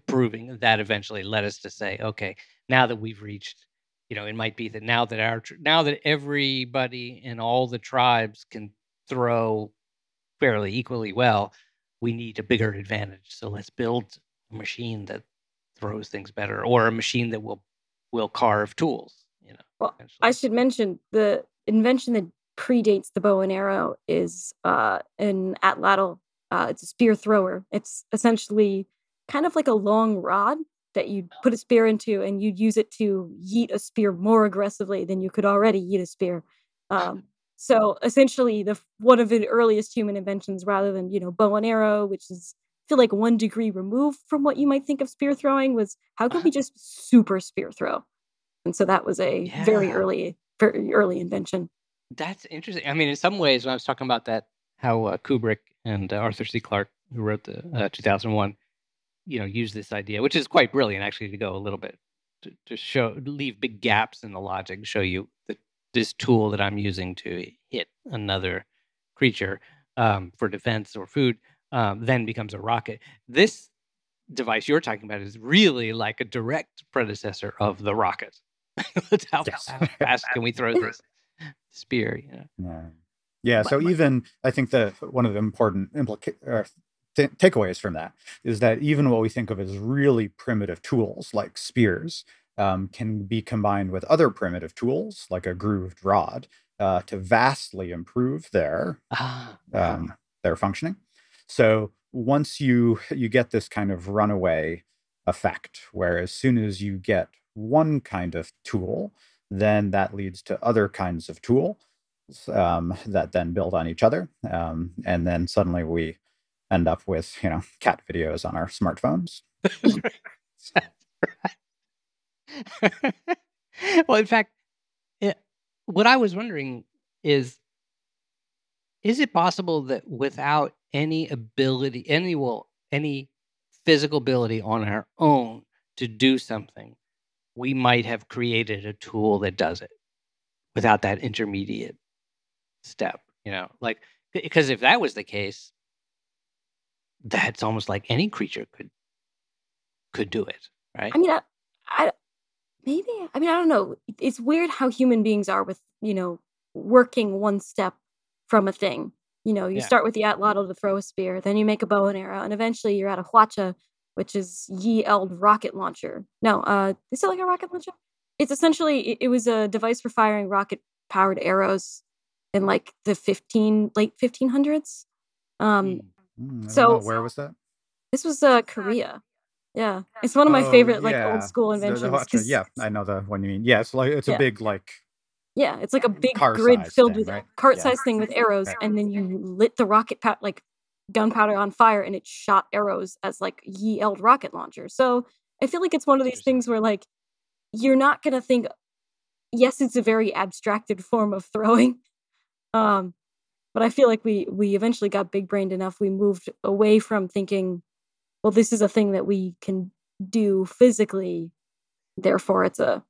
proving that eventually led us to say, okay, now that we've reached you know, it might be that now that our now that everybody in all the tribes can throw fairly equally well, we need a bigger advantage. So let's build a machine that throws things better, or a machine that will will carve tools. You know, well, I should mention the invention that predates the bow and arrow is uh, an atlatl. Uh, it's a spear thrower. It's essentially kind of like a long rod that you'd put a spear into, and you'd use it to yeet a spear more aggressively than you could already yeet a spear. Um, so essentially, the one of the earliest human inventions, rather than you know bow and arrow, which is I feel like one degree removed from what you might think of spear throwing, was how could we just super spear throw? And so that was a yeah. very early, very early invention. That's interesting. I mean, in some ways, when I was talking about that, how uh, Kubrick and uh, Arthur C. Clarke, who wrote the uh, 2001, you know, used this idea, which is quite brilliant, actually, to go a little bit to, to show, leave big gaps in the logic, show you this tool that I'm using to hit another creature um, for defense or food um, then becomes a rocket. This device you're talking about is really like a direct predecessor of the rocket. how, yes. fast can we throw this spear? You know? Yeah. Yeah. So even I think the one of the important implica- th- takeaways from that is that even what we think of as really primitive tools like spears um, can be combined with other primitive tools like a grooved rod uh, to vastly improve their ah, um, their functioning. So once you you get this kind of runaway effect, where as soon as you get one kind of tool, then that leads to other kinds of tool um, that then build on each other, um, and then suddenly we end up with you know cat videos on our smartphones. well, in fact, it, what I was wondering is is it possible that without any ability, any well, any physical ability on our own to do something, we might have created a tool that does it without that intermediate step, you know, like because if that was the case, that's almost like any creature could could do it, right? I mean, I, I maybe I mean I don't know. It's weird how human beings are with you know working one step from a thing. You know, you yeah. start with the atlatl to throw a spear, then you make a bow and arrow, and eventually you're at a hwacha which is ye eld rocket launcher. No, uh, is it like a rocket launcher? It's essentially it, it was a device for firing rocket powered arrows in like the 15 late 1500s. Um, mm, so where was that? This was uh Korea. Yeah, it's one of my oh, favorite like old school inventions. The, the yeah, I know the one you mean. Yeah, it's like it's yeah. a big like yeah, it's like a big grid filled thing, with right? cart sized yeah. thing with arrows, and then you lit the rocket pa- like gunpowder on fire, and it shot arrows as like ye eld rocket launcher. So I feel like it's one of these things where like you're not gonna think. Yes, it's a very abstracted form of throwing, um, but I feel like we we eventually got big brained enough. We moved away from thinking, well, this is a thing that we can do physically, therefore it's a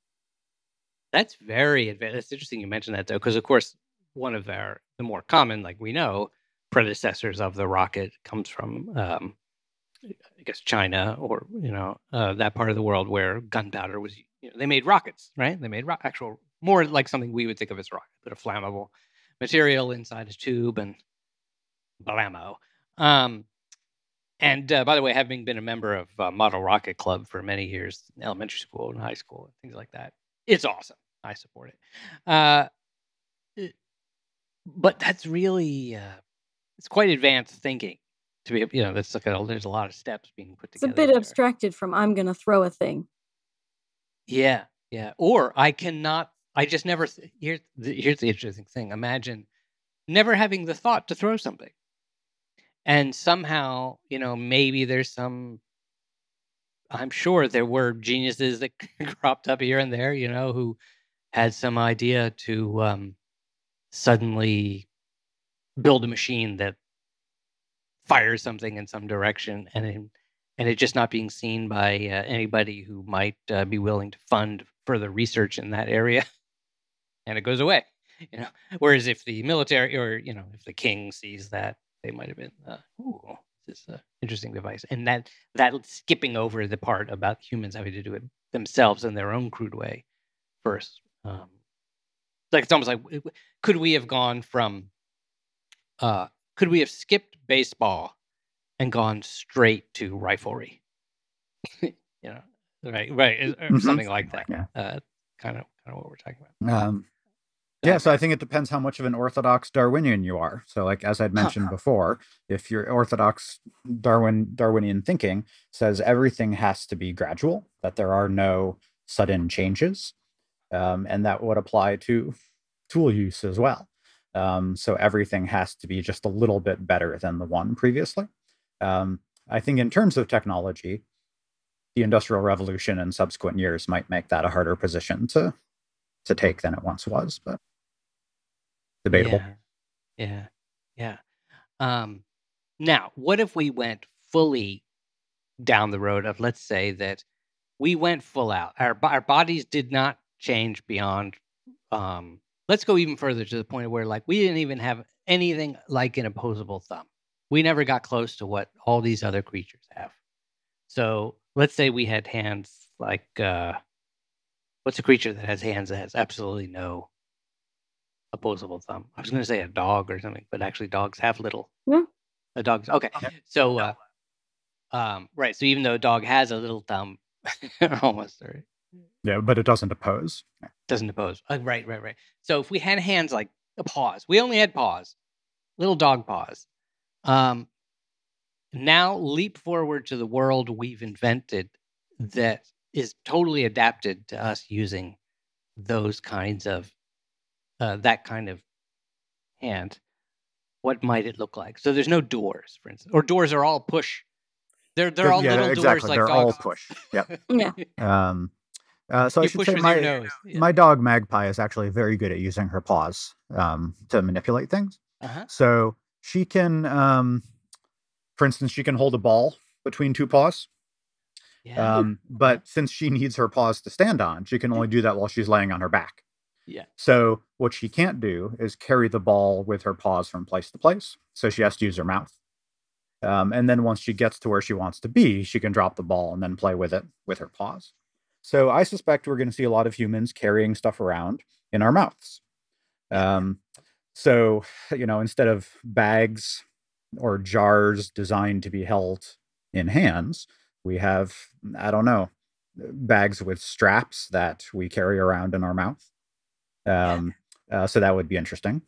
that's very advanced. It's interesting you mentioned that though, because of course one of our the more common, like we know, predecessors of the rocket comes from, um, I guess, China or you know uh, that part of the world where gunpowder was. You know, they made rockets, right? They made ro- actual more like something we would think of as rocket, but a flammable material inside a tube and blammo. Um, and uh, by the way, having been a member of uh, Model Rocket Club for many years, elementary school and high school, and things like that, it's awesome. I support it. Uh, but that's really uh, it's quite advanced thinking to be you know that's like a, there's a lot of steps being put together. It's a bit there. abstracted from I'm going to throw a thing. Yeah, yeah. Or I cannot. I just never. Here's the, here's the interesting thing. Imagine never having the thought to throw something, and somehow you know maybe there's some I'm sure there were geniuses that cropped up here and there, you know, who had some idea to um, suddenly build a machine that fires something in some direction, and it, and it just not being seen by uh, anybody who might uh, be willing to fund further research in that area, and it goes away. You know, whereas if the military or you know if the king sees that, they might have been, uh, ooh, is an interesting device, and that that skipping over the part about humans having to do it themselves in their own crude way first. Um, like it's almost like could we have gone from uh could we have skipped baseball and gone straight to riflery? you know, right, right, or Mhm. something like that. Yeah. Uh, kind of, kind of what we're talking about. Um, yeah, so I think it depends how much of an orthodox Darwinian you are. So, like as I'd mentioned before, if your orthodox Darwin Darwinian thinking says everything has to be gradual, that there are no sudden changes, um, and that would apply to tool use as well. Um, so everything has to be just a little bit better than the one previously. Um, I think in terms of technology, the Industrial Revolution and subsequent years might make that a harder position to to take than it once was, but debatable. Yeah, yeah, yeah. Um, now, what if we went fully down the road of, let's say that we went full out. Our our bodies did not change beyond. Um, let's go even further to the point where, like, we didn't even have anything like an opposable thumb. We never got close to what all these other creatures have. So let's say we had hands like uh, what's a creature that has hands that has absolutely no opposable thumb? I was going to say a dog or something, but actually dogs have little. Yeah. A dog's okay. So, uh, um, right. So even though a dog has a little thumb, almost right, Yeah, but it doesn't oppose. doesn't oppose. Uh, right, right, right. So if we had hands like a paws, we only had paws, little dog paws. Um, now leap forward to the world we've invented that is totally adapted to us using those kinds of uh, that kind of hand. What might it look like? So there's no doors, for instance, or doors are all push. They're they're all yeah, little exactly. doors like They're dogs. all push. Yep. Yeah. Um, uh, so I should push say my nose. Yeah. my dog Magpie is actually very good at using her paws um, to manipulate things. uh-huh. So she can, um, for instance, she can hold a ball between two paws. Yeah. Um, but since she needs her paws to stand on, she can only do that while she's laying on her back. Yeah. So what she can't do is carry the ball with her paws from place to place. So she has to use her mouth. Um, and then once she gets to where she wants to be, she can drop the ball and then play with it with her paws. So I suspect we're going to see a lot of humans carrying stuff around in our mouths. Um, so you know, instead of bags or jars designed to be held in hands, we have I don't know bags with straps that we carry around in our mouth. Um, uh, so that would be interesting.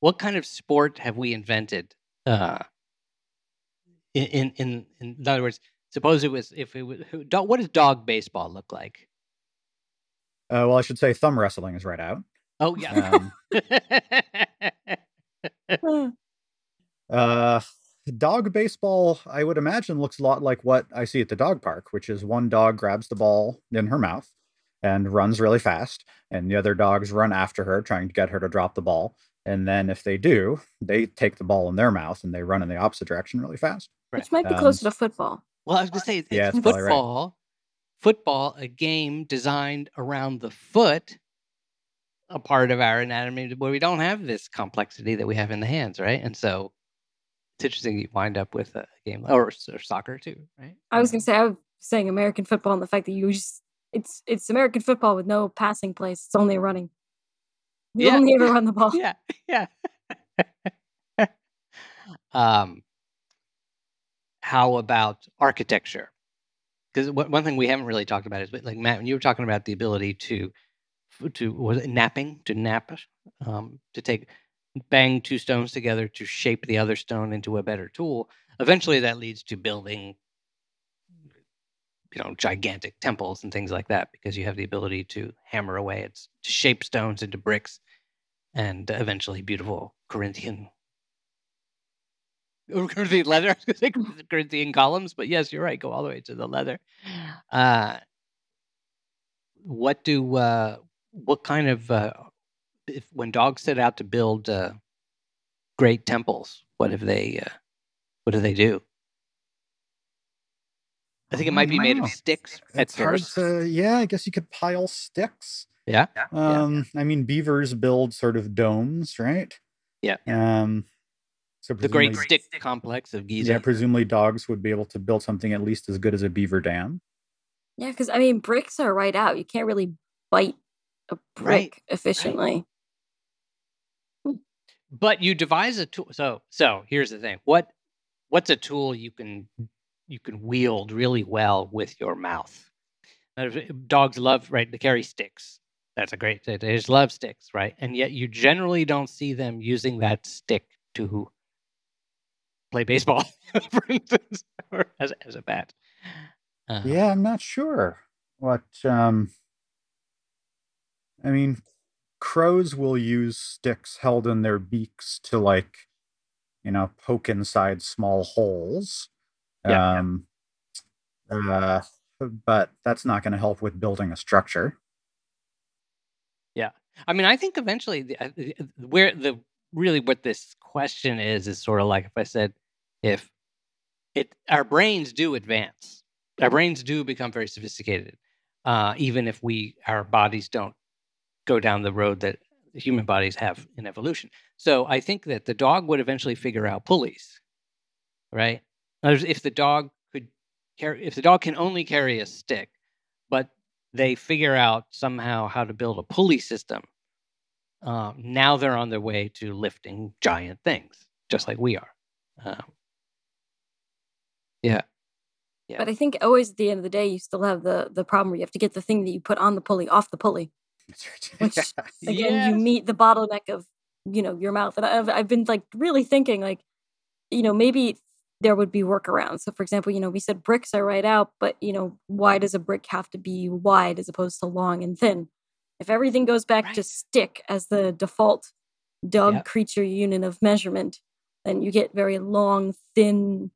what kind of sport have we invented uh in in in, in other words suppose it was if it was dog, what does dog baseball look like Uh, well, I should say thumb wrestling is right out. oh yeah Um, Uh, dog baseball, I would imagine, looks a lot like what I see at the dog park, which is one dog grabs the ball in her mouth and runs really fast, and the other dogs run after her, trying to get her to drop the ball. And then if they do, they take the ball in their mouth and they run in the opposite direction really fast. Which might be Um, closer to football. well i was gonna say it's, Yeah, it's it's probably right. football football a game designed around the foot a part of our anatomy where we don't have this complexity that we have in the hands right and so it's interesting you wind up with a game or, or soccer too right I was gonna say I was saying American football and the fact that you just it's it's American football with no passing plays. It's only running. You Yeah. only ever run the ball. yeah yeah um how about architecture because one thing we haven't really talked about is like matt when you were talking about the ability to to was it knapping to knap um to take bang two stones together to shape the other stone into a better tool eventually that leads to building you know gigantic temples and things like that because you have the ability to hammer away at to shape stones into bricks and eventually beautiful Corinthian. Corinthian leather. Corinthian columns, but yes, you're right. Go all the way to the leather. Uh, what do uh, what kind of uh, if when dogs set out to build uh, great temples? What if they uh, what do they do? I think it might be made of sticks at It's hard first. to, yeah, I guess you could pile sticks. Yeah. Um, I mean, beavers build sort of domes, right? Yeah. Um, so The Great Stick Complex of Giza. Yeah, presumably dogs would be able to build something at least as good as a beaver dam. Yeah, because I mean bricks are right out. You can't really bite a brick Right, right. But you devise a tool. So so here's the thing. What what's a tool you can you can wield really well with your mouth? Dogs love right. They carry sticks. That's a great. They just love sticks, right? And yet you generally don't see them using that stick to play baseball, for instance, or as as a bat. Uh, Yeah, I'm not sure what. Um, I mean, crows will use sticks held in their beaks to like, you know, poke inside small holes. Yeah. Um, uh, but that's not going to help with building a structure. Yeah. I mean, I think eventually, the, uh, the- where the really what this question is is sort of like if I said, if it our brains do advance, our brains do become very sophisticated, uh, even if we our bodies don't go down the road that human bodies have in evolution. So I think that the dog would eventually figure out pulleys, right? If the dog could carry, if the dog can only carry a stick, but they figure out somehow how to build a pulley system. Um, now they're on their way to lifting giant things, just like we are. Um, yeah, yeah, But I think always at the end of the day, you still have the the problem where you have to get the thing that you put on the pulley off the pulley. Which again, Yes. you meet the bottleneck of you know your mouth. And I've I've been like really thinking like, you know, maybe there would be workarounds. So for example, you know, we said bricks are right out, but you know, why does a brick have to be wide as opposed to long and thin? If everything goes back to stick as the default dog Yep. creature unit of measurement, then you get very long, thin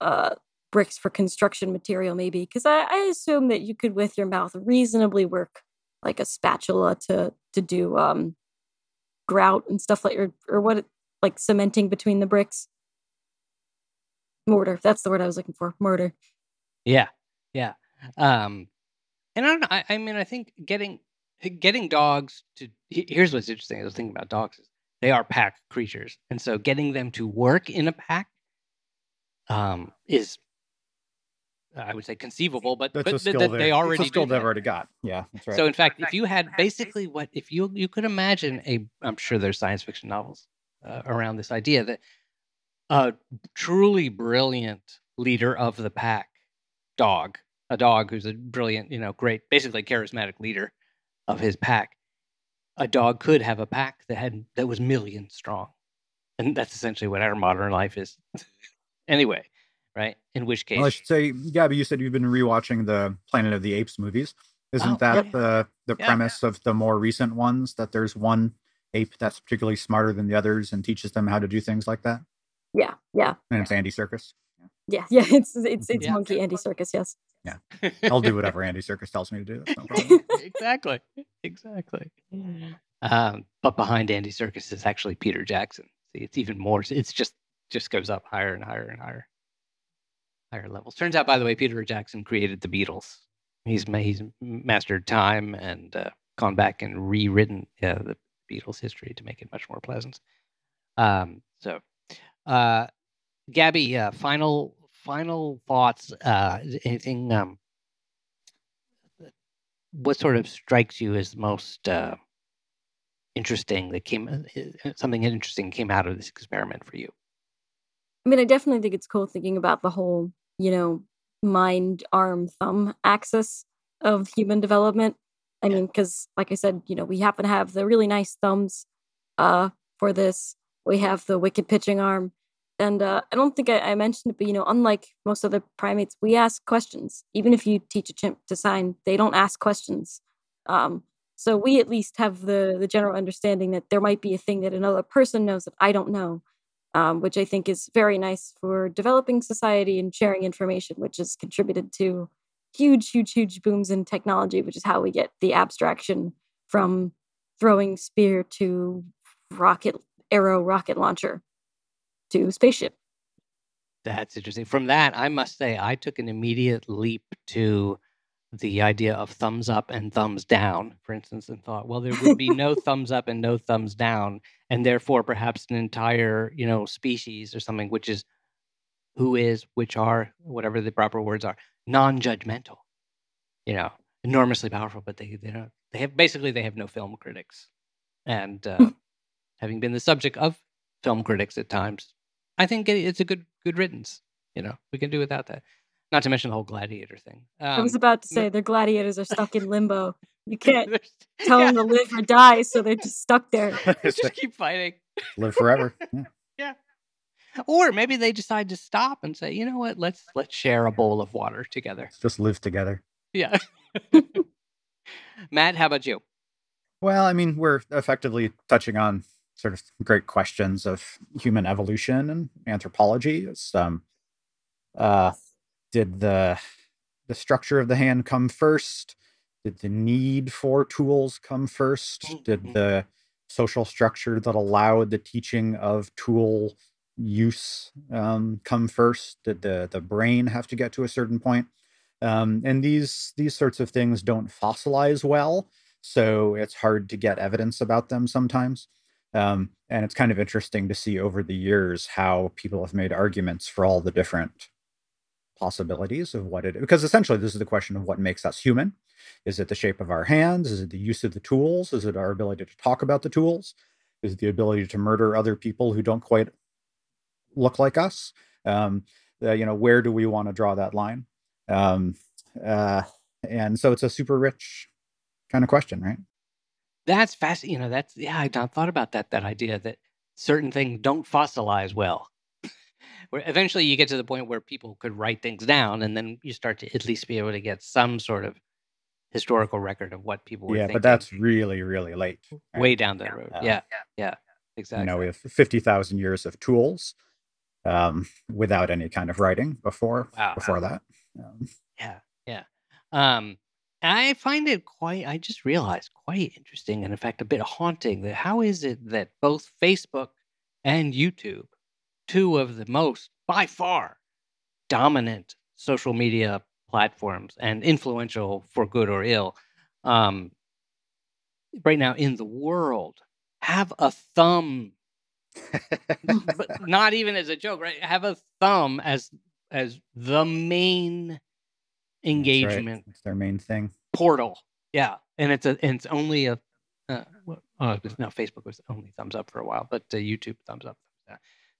uh, bricks for construction material, maybe. Because I, I assume that you could, with your mouth, reasonably work like a spatula to to do um, grout and stuff like or or what like cementing between the bricks. Mortar. That's the word I was looking for. Mortar. Yeah, yeah. Um, and I don't know. I, I mean, I think getting getting dogs to here's what's interesting. I was thinking about dogs. Is they are pack creatures, and so getting them to work in a pack um, is, I would say, conceivable. But That's but a th- skill they, they it's already a skill they've already got. Yeah, that's right. So in fact, if you had basically what if you you could imagine a I'm sure there's science fiction novels uh, around this idea that a truly brilliant leader of the pack dog, a dog who's a brilliant, you know, great, basically charismatic leader of his pack, a dog could have a pack that had that was millions strong, and that's essentially what our modern life is. anyway, right? In which case, Well, I should say, Gabby, you said you've been rewatching the Planet of the Apes movies. Isn't Oh, that yeah. the the Yeah. premise of the more recent ones? That there's one ape that's particularly smarter than the others and teaches them how to do things like that. Yeah, yeah, And it's Andy Serkis. yeah, yeah. It's it's it's Yeah. monkey Andy Serkis. Yes. Yeah, I'll do whatever Andy Serkis tells me to do. That's no exactly, exactly. Um, but behind Andy Serkis is actually Peter Jackson. See, it's even more. It's just just goes up higher and higher and higher, higher levels. Turns out, by the way, Peter Jackson created the Beatles. He's he's mastered time and uh, gone back and rewritten uh, the Beatles' history to make it much more pleasant. Um, so, uh, Gabby, final final thoughts. Uh, anything? Um, what sort of strikes you as most uh, interesting that came uh, something interesting came out of this experiment for you I mean, I definitely think it's cool thinking about the whole, you know, mind, arm, thumb axis of human development. I Yeah. mean, because like I said, you know, we happen to have the really nice thumbs uh, for this. We have the wicked pitching arm. And uh, I don't think I, I mentioned it, but, you know, unlike most other primates, we ask questions. Even if you teach a chimp to sign, they don't ask questions. Um, so we at least have the, the general understanding that there might be a thing that another person knows that I don't know um, which I think is very nice for developing society and sharing information, which has contributed to huge, huge, huge booms in technology, which is how we get the abstraction from throwing spear to rocket arrow rocket launcher to spaceship. that's interesting from that i must say i took an immediate leap to the idea of thumbs up and thumbs down for instance and thought well there would be no thumbs up and no thumbs down and therefore perhaps an entire you know species or something which is who is which are whatever the proper words are non-judgmental you know enormously powerful but they they don't they have basically they have no film critics, and uh, having been the subject of film critics at times, I think it, it's a good good riddance. You know, we can do without that. Not to mention the whole gladiator thing. I was Um, about to say their gladiators are stuck in limbo. You can't tell yeah, them to live or die, so they're just stuck there. just keep fighting. Live forever. Yeah. Or maybe they decide to stop and say, you know what, let's let's share a bowl of water together. Just live together. Yeah. Matt, how about you? Well, I mean, we're effectively touching on sort of great questions of human evolution and anthropology. It's, um, uh, did the the structure of the hand come first? Did the need for tools come first? Did Mhm. the social structure that allowed the teaching of tool use um, come first? Did the the brain have to get to a certain point? Um, and these these sorts of things don't fossilize well, so it's hard to get evidence about them sometimes. Um, and it's kind of interesting to see over the years how people have made arguments for all the different possibilities of what it because essentially this is the question of what makes us human. Is it the shape of our hands? Is it the use of the tools? Is it our ability to talk about the tools? Is it the ability to murder other people who don't quite look like us? Um, uh, you know, where do we want to draw that line? Um, uh, and so it's a super rich kind of question, right? That's fascinating. You know, that's yeah, i've not thought about that. That idea that certain things don't fossilize well. Where eventually you get to the point where people could write things down, and then you start to at least be able to get some sort of historical record of what people were doing. yeah, thinking. but that's really, really late. right? way down the road. Uh, yeah, yeah, exactly. You know, we have 50,000 years of tools um, without any kind of writing before Wow. before that. Um, Yeah, yeah. Um, I find it quite. I just realized quite interesting, and in fact, a bit haunting. That how is it that both Facebook and YouTube, two of the most by far dominant social media platforms and influential for good or ill, um, right now in the world, have a thumb but not even as a joke, right? Have a thumb as as the main that's right. engagement It's their main thing. portal. Yeah, and it's a and it's only a uh, uh, no Facebook was only thumbs up for a while, but uh, YouTube thumbs up.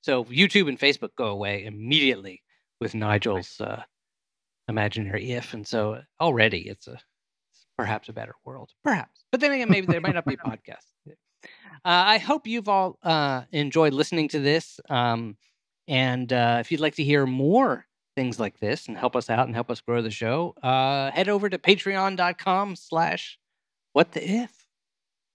So YouTube and Facebook go away immediately with Nigel's uh, imaginary if, and so already it's a it's perhaps a better world, perhaps. But then again, maybe there might not be podcasts. Uh, I hope you've all uh, enjoyed listening to this. Um, and uh, if you'd like to hear more things like this and help us out and help us grow the show, uh, head over to patreon.com slash what the if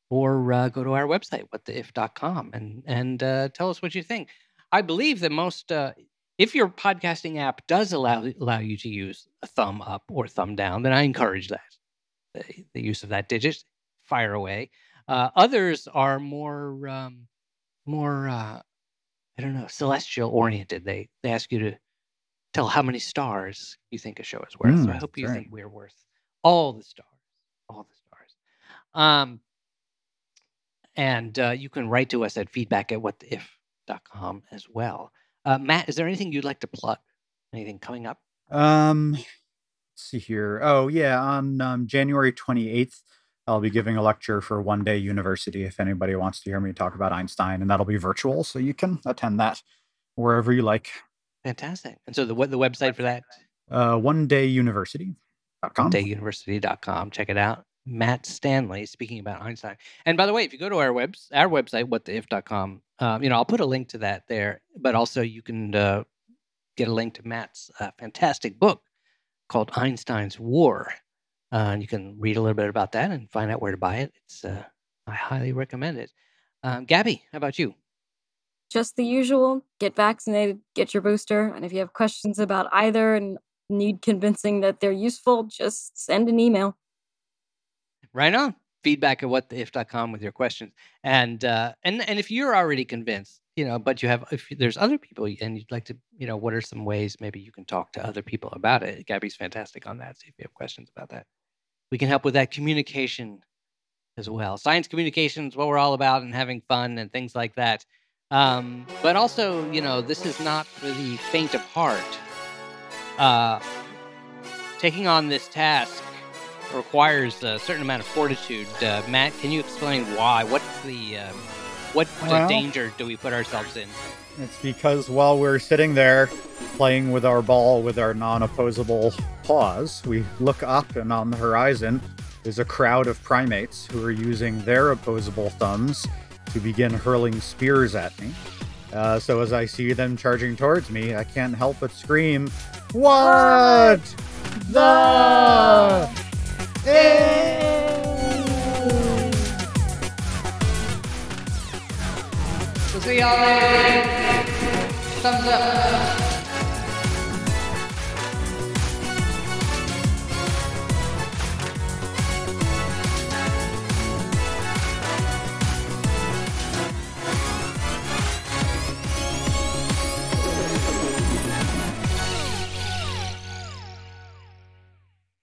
or uh, go to our website, whattheif.com, and, and uh, tell us what you think. I believe that most, uh, if your podcasting app does allow, allow you to use a thumb up or thumb down, then I encourage that. The, the use of that digit, fire away. Uh, others are more, um, more, uh, I don't know, celestial oriented. They they ask you to tell how many stars you think a show is worth. so I Mm, hope you that's think we're worth all the stars, all the stars. Um, and uh, you can write to us at feedback at whattheif.com as well. Uh, Matt, is there anything you'd like to plug? Anything coming up? Um, let's see here. Oh, yeah. On um, January 28th, I'll be giving a lecture for One Day University if anybody wants to hear me talk about Einstein, and that'll be virtual, so you can attend that wherever you like. Fantastic. And so the what the website for that Uh, one Day University.com. dayuniversity.com. Check it out. Matt Stanley speaking about Einstein. And by the way, if you go to our webs our website, whattheif.com, um, you know, I'll put a link to that there, but also you can uh, get a link to Matt's uh, fantastic book called Einstein's War. Uh, and you can read a little bit about that and find out where to buy it. It's uh, I highly recommend it. Um, Gabby, how about you? Just the usual get vaccinated, get your booster. And if you have questions about either and need convincing that they're useful, just send an email. Right on. Feedback at whattheif.com with your questions. And uh and and if you're already convinced, you know, but you have if there's other people and you'd like to, you know, what are some ways maybe you can talk to other people about it? Gabby's fantastic on that. So if you have questions about that, we can help with that communication as well. Science communication is what we're all about and having fun and things like that. Um, but also, you know, this is not for the faint of heart. Uh, taking on this task requires a certain amount of fortitude. Uh, Matt, can you explain why? What's the um, what Well- danger do we put ourselves in? It's because while we're sitting there playing with our ball with our non opposable paws, we look up and on the horizon is a crowd of primates who are using their opposable thumbs to begin hurling spears at me. Uh, so as I see them charging towards me, I can't help but scream, What the? We'll see y'all later. Thumbs up.